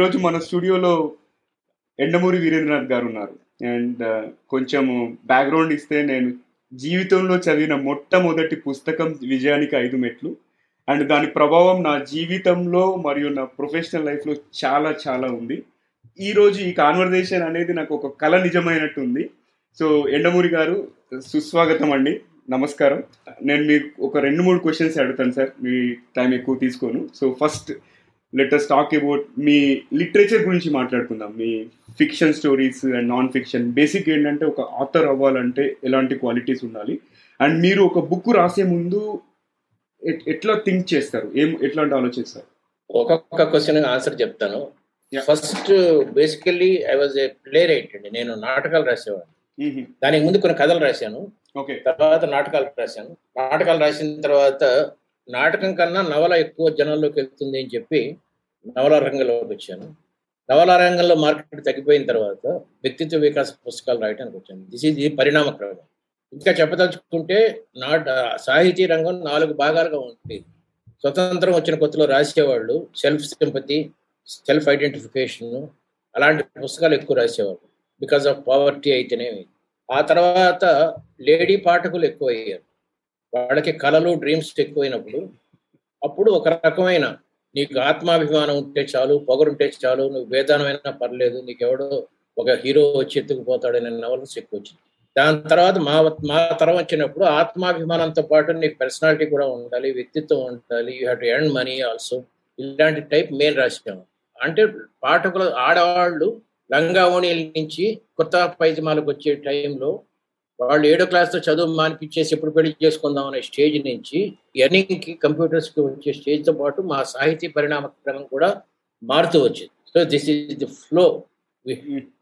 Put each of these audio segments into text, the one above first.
ఈరోజు మన స్టూడియోలో ఎండమూరి వీరేంద్రనాథ్ గారు ఉన్నారు. అండ్ uh, కొంచెం బ్యాక్గ్రౌండ్ ఇస్తే నేను జీవితంలో చదివిన మొట్టమొదటి పుస్తకం విజయానికి ఐదు మెట్లు. అండ్ దాని ప్రభావం నా జీవితంలో మరియు నా ప్రొఫెషనల్ లైఫ్లో చాలా చాలా ఉంది. ఈరోజు ఈ కాన్వర్జేషన్ అనేది నాకు ఒక కళ నిజమైనట్టు ఉంది. సో ఎండమూరి గారు సుస్వాగతం అండి. నమస్కారం. నేను మీకు ఒక రెండు మూడు క్వశ్చన్స్ అడుగుతాను సార్. మీ టైం ఎక్కువ తీసుకోను. So first letters talk about me literature గురించి మాట్లాడుకుందాం. మీ fiction stories and non fiction basic ఏంటంటే ఒక ఆథర్ అవ్వాలంటే ఎలాంటి క్వాలిటీస్ ఉండాలి? అండ్ మీరు ఒక బుక్ రాసే ముందు ఎట్లా థింక్ చేస్తారు? ఏం ఎట్లాంటి ఆలోచిస్తారు? ఒక్కొక్క క్వశ్చన్ ఆన్సర్ చెప్తాను. First basically I was a playwright అండి. నేను నాటకాలు రాసేవాడిని. దానికి ముందు కొన్ని కథలు రాశాను. ఓకే తర్వాత నాటకాలు రాశాను. నాటకాలు రాసిన తర్వాత నాటకం కన్నా నవల ఎక్కువ జనాల్లోకి వెళ్తుంది అని చెప్పి నవల రంగంలోకి వచ్చాను. నవల రంగంలో మార్కెట్ తగ్గిపోయిన తర్వాత వ్యక్తిత్వ వికాస పుస్తకాలు రాయడానికి వచ్చాను. దిస్ ఈజ్ ఈ పరిణామ క్రమం ఇంకా చెప్పదలుచుకుంటే నాట సాహితీ రంగం నాలుగు భాగాలుగా ఉంటుంది స్వతంత్రం వచ్చిన కొత్తలో రాసేవాళ్ళు సెల్ఫ్ సింపతి సెల్ఫ్ ఐడెంటిఫికేషన్ అలాంటి పుస్తకాలు ఎక్కువ రాసేవాళ్ళు. బికాస్ ఆఫ్ పావర్టీ అయితేనే ఆ తర్వాత లేడీ పాఠకులు ఎక్కువ అయ్యారు వాళ్ళకి కళలు డ్రీమ్స్ ఎక్కువైనప్పుడు అప్పుడు ఒక రకమైన నీకు ఆత్మాభిమానం ఉంటే చాలు పొగరుంటే చాలు నువ్వు వేదానమైనా పర్లేదు నీకెవడో ఒక హీరో వచ్చి ఎత్తుకుపోతాడనే నవల్స్ ఎక్కువ వచ్చింది దాని తర్వాత మా మా తరం వచ్చినప్పుడు ఆత్మాభిమానంతో పాటు నీకు పర్సనాలిటీ కూడా ఉండాలి వ్యక్తిత్వం ఉండాలి you have to earn money also ఇలాంటి టైప్ మేము రాసాము అంటే పాఠకులు ఆడవాళ్ళు లంగావోణీల నుంచి కొత్త పైజమాలకు వచ్చే టైంలో వాళ్ళు ఏడో క్లాస్తో చదువు మానిపించేసి ఎప్పుడు పెళ్ళి చేసుకుందాం అనే స్టేజ్ నుంచి ఎర్నింగ్కి కంప్యూటర్స్కి వచ్చే స్టేజ్తో పాటు మా సాహితీ పరిణామ క్రమం కూడా మారుతూ వచ్చింది. So this is the flow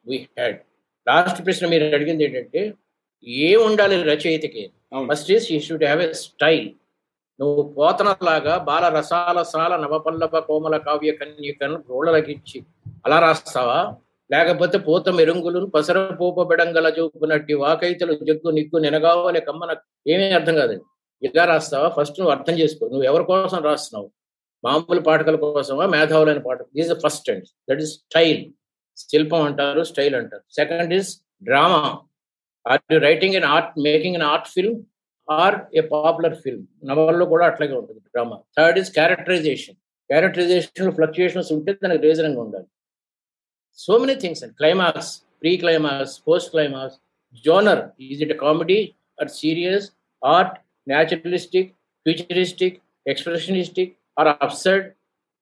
we had last ప్రశ్న మీరు అడిగింది ఏంటంటే ఏం ఉండాలి రచయితకి? First is you should have a style నువ్వు పోతనలాగా బాల రసాల సాల నవపల్లభ కోమల కావ్య కన్యకను రోళ్ళలకిచ్చి అలా రాస్తావా? లేకపోతే పూత మెరుంగులు పసర పూప చూపునట్టి వాకైతలు జగ్గు నిగ్గు నెనగావలే కమ్మన ఏమీ అర్థం కాదండి. ఇలా రాస్తావా? ఫస్ట్ నువ్వు అర్థం చేసుకో. నువ్వు ఎవరి కోసం రాస్తున్నావు? మామూలు పాఠకుల కోసమా? మేధావులైన పాఠకులు? These first and that is style శిల్పం అంటారు స్టైల్ అంటారు. Second is drama are you writing in art making in art film or a popular film నవల్లో కూడా అట్లాగే ఉంటుంది drama. Third is characterization characterization fluctuations ఉంటే దానికి రీజనింగ్ ఉండాలి. So many things and climax pre climax post climax genre is it comedy or serious art naturalistic futuristic expressionistic or absurd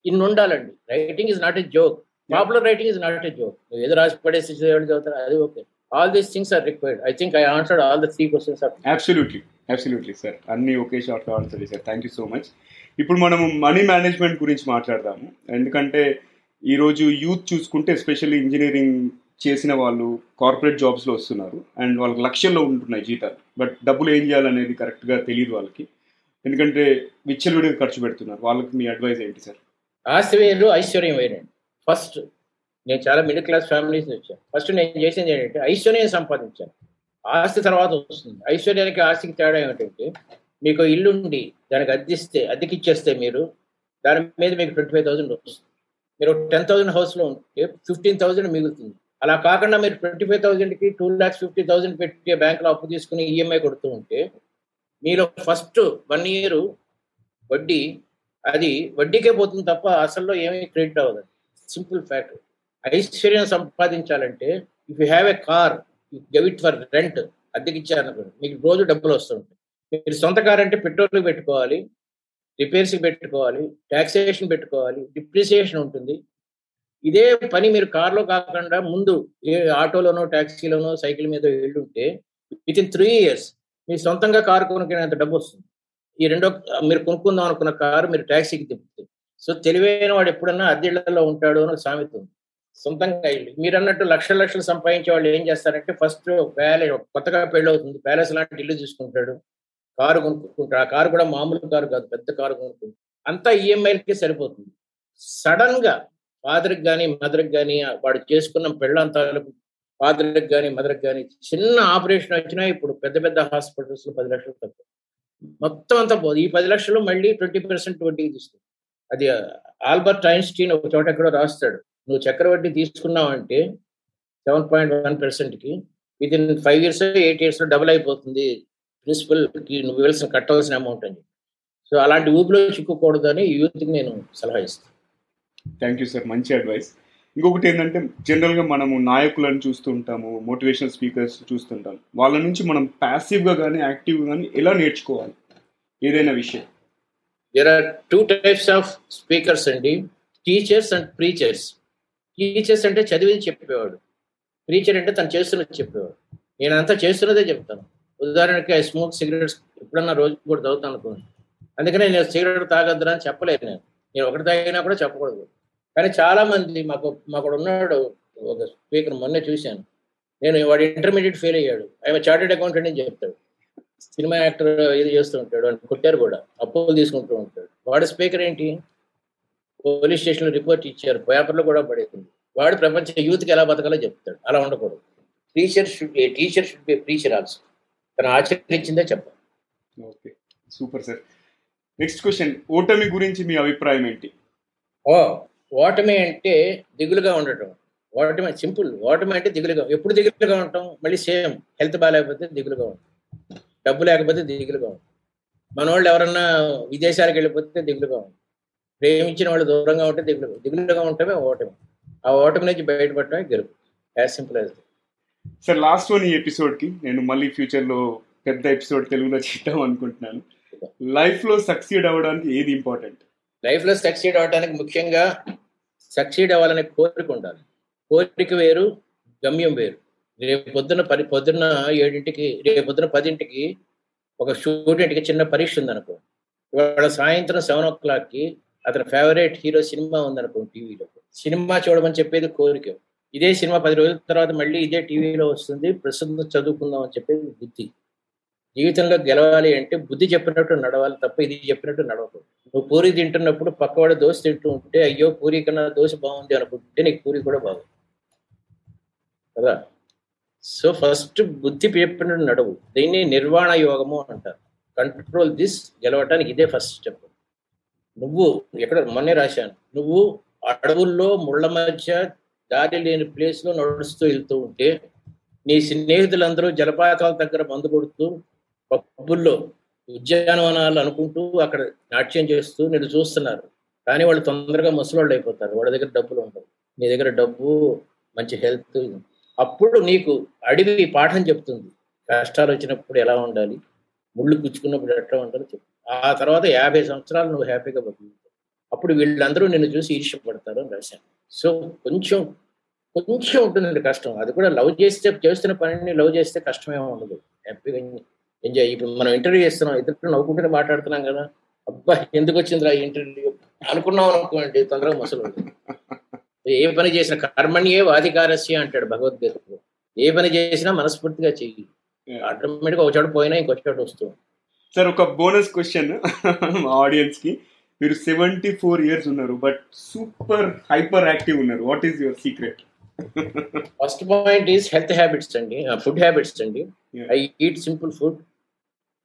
ఇన్ని ఉండాలండి. Writing is not a joke popular writing is not a joke నువ్వు ఏదో రాసి పడేసి చదువుతారు అది okay. All these things are required I think I answered all the three questions of absolutely absolutely sir అన్ని ఒకే షార్ట్లో ఆన్సర్ చేశారు థ్యాంక్ యూ సో మచ్ ఇప్పుడు మనం మనీ మేనేజ్మెంట్ గురించి మాట్లాడదాము. ఎందుకంటే ఈరోజు యూత్ చూసుకుంటే ఎస్పెషల్లీ ఇంజనీరింగ్ చేసిన వాళ్ళు కార్పొరేట్ జాబ్స్లో వస్తున్నారు. అండ్ వాళ్ళకి లక్ష్యంలో ఉంటున్నాయి జీతాలు. బట్ డబ్బులు ఏం చేయాలనేది కరెక్ట్గా తెలియదు వాళ్ళకి. ఎందుకంటే విచ్చలవిడిగా ఖర్చు పెడుతున్నారు. వాళ్ళకి మీ అడ్వైజ్ ఏంటి సార్ ఆస్తి వేరు ఐశ్వర్యం వేరండి. ఫస్ట్ నేను చాలా మిడిల్ క్లాస్ ఫ్యామిలీస్ వచ్చాను. ఫస్ట్ నేను చేసింది ఏంటంటే ఐశ్వర్యం సంపాదించాను. ఆస్తి తర్వాత వస్తుంది. ఐశ్వర్యానికి ఆస్తికి తేడా ఏమిటంటే మీకు ఇల్లు ఉండి దానికి అద్దెస్తే అద్దెకిచ్చేస్తే మీరు దాని మీద మీకు ట్వంటీ ఫైవ్ థౌసండ్ వస్తుంది. మీరు టెన్ థౌసండ్ హౌస్లో ఉంటే ఫిఫ్టీన్ థౌసండ్ మిగులుతుంది. అలా కాకుండా మీరు ట్వంటీ ఫైవ్ థౌసండ్కి టూ ల్యాక్స్ ఫిఫ్టీ థౌసండ్ పెట్టి బ్యాంకులో అప్పు తీసుకుని ఈఎంఐ కొడుతూ ఉంటే మీరు ఫస్ట్ వన్ ఇయర్ వడ్డీ అది వడ్డీకే పోతుంది తప్ప అసల్లో ఏమీ క్రెడిట్ అవ్వదు సింపుల్ ఫ్యాక్ట్ ఐశ్వర్యం సంపాదించాలంటే if you have a car you it for rent అద్దెకి ఇచ్చారనుకోండి మీకు రోజు డబ్బులు వస్తుంటాయి మీరు సొంత కార్ అంటే పెట్రోల్ పెట్టుకోవాలి రిపేర్స్ పెట్టుకోవాలి ట్యాక్సేషన్ పెట్టుకోవాలి డిప్రిసియేషన్ ఉంటుంది. ఇదే పని మీరు కార్లో కాకుండా ముందు ఏ ఆటోలోనో ట్యాక్సీలోనో సైకిల్ మీద వెళ్ళుంటే విత్ ఇన్ త్రీ ఇయర్స్ మీ సొంతంగా కారు కొనుక్కునేంత డబ్బు వస్తుంది ఈ రెండో మీరు కొనుక్కుందాం అనుకున్న కారు మీరు ట్యాక్సీకి తిప్పుతుంది. సో తెలివైన వాడు ఎప్పుడన్నా అద్దెళ్ళలో ఉంటాడు అని సామెత ఉంది. సొంతంగా ఇల్లు. మీరు అన్నట్టు లక్షల లక్షలు సంపాదించే వాళ్ళు ఏం చేస్తారంటే ఫస్ట్ ప్యాలెస్ కొత్తగా పెళ్ళి అవుతుంది ప్యాలెస్ లాంటి ఇల్లు చూసుకుంటాడు కారు కొనుక్కుంటాడు ఆ కారు కూడా మామూలు కారు కాదు పెద్ద కారు కొనుక్కుంటాడు. అంతా ఈఎంఐలకి సరిపోతుంది. సడన్గా ఫాదర్కి కానీ మదర్కి కానీ వాడు చేసుకున్న పెళ్ళంతాలకు ఫాదర్కి కానీ మదర్కి కానీ చిన్న ఆపరేషన్ వచ్చినా ఇప్పుడు పెద్ద పెద్ద హాస్పిటల్స్లో పది లక్షలు తక్కువ. మొత్తం అంతా పోదు. ఈ పది లక్షలు మళ్ళీ ట్వంటీ పర్సెంట్ వడ్డీకి తీసుకుంది అది ఆల్బర్ట్ ఐన్స్టీన్ ఒక చోట ఎక్కడో రాస్తాడు. నువ్వు చక్రవడ్డీ తీసుకున్నావు అంటే సెవెన్ పాయింట్ వన్ పర్సెంట్కి within five years eight ఇయర్స్లో డబుల్ అయిపోతుంది. ప్రిన్సిపల్కి నువ్వు ఇవ్వాల్సిన కట్టవలసిన అమౌంట్ అని సో అలాంటి ఊపిలో చిక్కుకూడదు అని యూత్కి నేను సలహా ఇస్తాను. థ్యాంక్ యూ సార్ మంచి అడ్వైస్ ఇంకొకటి ఏంటంటే జనరల్గా మనము నాయకులను చూస్తుంటాము మోటివేషనల్ స్పీకర్స్ చూస్తుంటాం. వాళ్ళ నుంచి మనం ప్యాసివ్గా కానీ యాక్టివ్గా కానీ ఎలా నేర్చుకోవాలి? ఏదైనా విషయం. There are two types of speakers అండి. టీచర్స్ అండ్ ప్రీచర్స్ టీచర్స్ అంటే చదివి చెప్పేవాడు. ప్రీచర్ అంటే తను చేస్తున్నది చెప్పేవాడు. నేను అంతా చేస్తున్నదే చెప్తాను. ఉదాహరణకి ఐ స్మోక్ సిగరెట్స్ ఎప్పుడన్నా రోజు కూడా తాగుతాను అనుకోండి. అందుకనే నేను సిగరెట్ తాగద్దురా అని చెప్పలేదు నేను. నేను ఒకటి తాగినా కూడా చెప్పకూడదు. కానీ చాలా మంది మాకు మాకు ఉన్నాడు ఒక స్పీకర్ మొన్నే చూశాను. నేను వాడు ఇంటర్మీడియట్ ఫెయిల్ అయ్యాడు. ఆయన చార్టెడ్ అకౌంటెంట్ అని చెప్తాడు. సినిమా యాక్టర్ ఇది చేస్తూ ఉంటాడు అని కొట్టారు కూడా అప్పులు తీసుకుంటూ ఉంటాడు. వాడు స్పీకర్ ఏంటి? పోలీస్ స్టేషన్లో రిపోర్ట్ ఇచ్చారు పేపర్లో కూడా పడేసింది. వాడు ప్రపంచ యూత్కి ఎలా బతకాలో చెప్తాడు. అలా ఉండకూడదు. Teacher should be teacher should be preacher also. తను ఆచరించిందే చెప్పాలి. Okay super sir. Next question ఓటమి గురించి మీ అభిప్రాయం ఏంటి? ఓ ఓటమి అంటే దిగులుగా ఉండటం. ఓటమి సింపుల్ ఓటమి అంటే దిగులుగా ఎప్పుడు దిగులుగా ఉంటాం మళ్ళీ సేమ్ హెల్త్ బాగాలేకపోతే దిగులుగా ఉంటాం. డబ్బు లేకపోతే దిగులుగా ఉంటాం. మన వాళ్ళు ఎవరన్నా విదేశాలకు వెళ్ళిపోతే దిగులుగా ఉంటాం. ప్రేమించిన వాళ్ళు దూరంగా ఉంటే దిగులుగా దిగులుగా ఉంటమే ఓటమి. ఆ ఓటమి నుంచి బయటపడటమే గెలుపు. As simple as sir last one ఈ ఎపిసోడ్కి నేను మళ్ళీ ఫ్యూచర్లో పెద్ద ఎపిసోడ్ తెలుగులో చేద్దాం అనుకుంటున్నాను. లైఫ్లో సక్సీడ్ అవ్వడానికి ఏది ఇంపార్టెంట్ లైఫ్లో సక్సీడ్ అవ్వడానికి ముఖ్యంగా సక్సీడ్ అవ్వాలనే కోరిక ఉండాలి. కోరిక వేరు గమ్యం వేరు. రేపు పొద్దున్న పది పొద్దున్న ఏడింటికి రేపు పొద్దున్న పదింటికి ఒక స్టూడెంట్కి చిన్న పరీక్ష ఉందనుకో ఇవాళ సాయంత్రం సెవెన్ ఓ క్లాక్కి అతని ఫేవరెట్ హీరో సినిమా ఉందనుకో టీవీలో. సినిమా చూడమని చెప్పేది కోరిక. ఇదే సినిమా పది రోజుల తర్వాత మళ్ళీ ఇదే టీవీలో వస్తుంది. ప్రస్తుతం చదువుకుందాం అని చెప్పేది బుద్ధి. జీవితంలో గెలవాలి అంటే బుద్ధి చెప్పినట్టు నడవాలి తప్ప ఇది చెప్పినట్టు నడవకూడదు. నువ్వు పూరి తింటున్నప్పుడు పక్కవాడు దోశ తింటూ ఉంటే అయ్యో పూరి కన్నా దోశ బాగుంది అనుకుంటే నీకు పూరి కూడా బాగుంది. కదా? సో ఫస్ట్ బుద్ధి చెప్పినట్టు నడవు. దీన్ని నిర్వాణ యోగము అంటారు. కంట్రోల్ దిస్ గెలవటానికి ఇదే ఫస్ట్ స్టెప్. నువ్వు ఎక్కడ మొన్నే రాశాను. నువ్వు అడవుల్లో ముళ్ళ మధ్య దారి లేని ప్లేస్లో నడుస్తూ వెళ్తూ ఉంటే నీ స్నేహితులందరూ జలపాతాల దగ్గర మందు కొడుతూ పబ్బుల్లో ఉద్యానవనాలు అనుకుంటూ అక్కడ నాట్యం చేస్తూ నేను చూస్తున్నారు. కానీ వాళ్ళు తొందరగా ముసలోళ్ళు అయిపోతారు. వాళ్ళ దగ్గర డబ్బులు ఉండవు. నీ దగ్గర డబ్బు మంచి హెల్త్ అప్పుడు నీకు అడవి పాఠం చెప్తుంది. కష్టాలు వచ్చినప్పుడు ఎలా ఉండాలి? ముళ్ళు పుచ్చుకున్నప్పుడు ఎట్లా ఉండాలో? చెప్తుంది ఆ తర్వాత యాభై సంవత్సరాలు నువ్వు హ్యాపీగా బతుకుతావు. అప్పుడు వీళ్ళందరూ నిన్ను చూసి ఈర్ష్యపడతారు అని రాశాను. సో కొంచెం కొంచెం ఉంటుందండి కష్టం. అది కూడా లవ్ చేస్తే చేస్తున్న పనిని లవ్ చేస్తే కష్టమేమో ఉండదు. హ్యాపీగా ఎంజాయ్ ఇప్పుడు మనం ఇంటర్వ్యూ చేస్తున్నాం ఇద్దరు నవ్వుకుంటూనే మాట్లాడుతున్నాం కదా. అబ్బా ఎందుకు వచ్చిందిరా ఇంటర్వ్యూ? అనుకున్నాం అనుకోండి తొందరగా ముసలు ఏ పని చేసిన కర్మణ్యే వాధికారస్య అంటాడు భగవద్గీతలో. ఏ పని చేసినా మనస్ఫూర్తిగా చెయ్యి. ఆటోమేటిక్గా ఒక చోట పోయినా ఇంకొక చోట వస్తుంది సార్ ఒక బోనస్ క్వశ్చన్ మా ఆడియన్స్కి మీరు సెవెంటీ ఫోర్ ఇయర్స్ ఉన్నారు బట్ సూపర్ హైపర్ యాక్టివ్ ఉన్నారు. What is your secret first point is health habits అండి. ఫుడ్ హ్యాబిట్స్ అండి. ఐ ఈట్ సింపుల్ ఫుడ్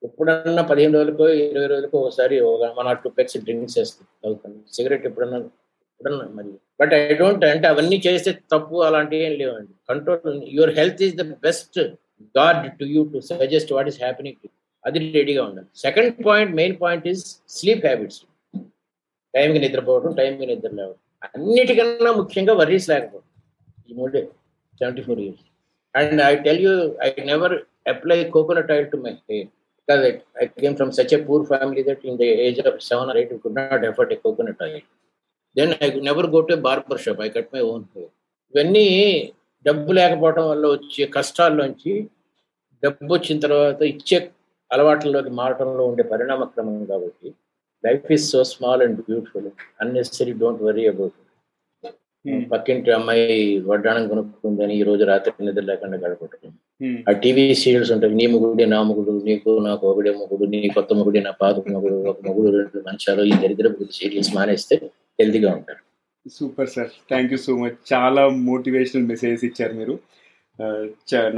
ఎప్పుడన్నా పదిహేను రోజులకో ఇరవై రోజులకో ఒకసారి ఒక మన టూ పెక్స్ డ్రింక్స్ చేస్తాను సిగరెట్ ఎప్పుడన్నా ఎప్పుడన్నా మరి బట్ ఐ డోంట్ అంటే అవన్నీ చేస్తే తప్పు అలాంటివి ఏం లేవండి. Control your health is the best god to you to suggest what is happening అది రెడీగా ఉండాలి. Second point main point is sleep habits టైంకి నిద్రపోవడం టైంకి నిద్ర లేవడం అన్నిటికన్నా ముఖ్యంగా వర్రీస్ లేకపోవడం ఈ మూడే seventy four years and I tell you I never apply coconut oil to my hair because I came from such a poor family that in the age of seven or eight could not afford a coconut oil then I never go to barber shop I cut my own hair ఇవన్నీ డబ్బు లేకపోవడం వల్ల వచ్చే కష్టాల్లోంచి డబ్బు వచ్చిన తర్వాత ఇచ్చే అలవాట్లలోకి మారడంలో ఉండే పరిణామ క్రమం కాబట్టి life is so small and beautiful unnecessary don't worry about పక్కింటి అమ్మాయి వడ్డాణం కొనుక్కుందని ఈ రోజు రాత్రి నిద్ర లేకుండా గడపడం ఆ టీవీ సీరియల్స్ ఉంటాయి. నీ మొగుడి నా మొగుడు నీకు నాకు ఒకడే మొగుడు నీ కొత్త మొగుడి నా పాత మొగుడు ఒక మొగుడు రెండు మంచాలు ఈ దరిద్ర సీరియల్స్ మానేస్తే హెల్తీగా ఉంటారు. Super sir. Thank you so much. చాలా మోటివేషనల్ మెసేజెస్ ఇచ్చారు మీరు.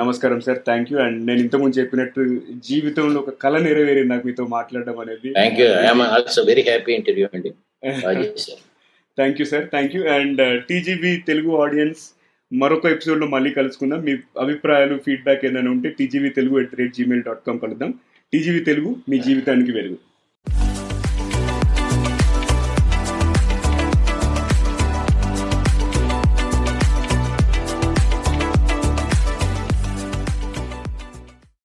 నమస్కారం సార్ థ్యాంక్ యూ. అండ్ నేను ఇంతకుముందు చెప్పినట్టు జీవితంలో ఒక కళ నెరవేరింది నాకు మీతో మాట్లాడడం అనేది. Thank you also very happy interview అండి. Thank you sir thank you and TGV Telugu audience మరొక ఎపిసోడ్లో మళ్ళీ కలుసుకుందాం. మీ అభిప్రాయాలు ఫీడ్బ్యాక్ ఏదైనా ఉంటే TGV Telugu at rate gmail dot com కలుద్దాం. టీజీవీ తెలుగు మీ జీవితానికి వెలుగు.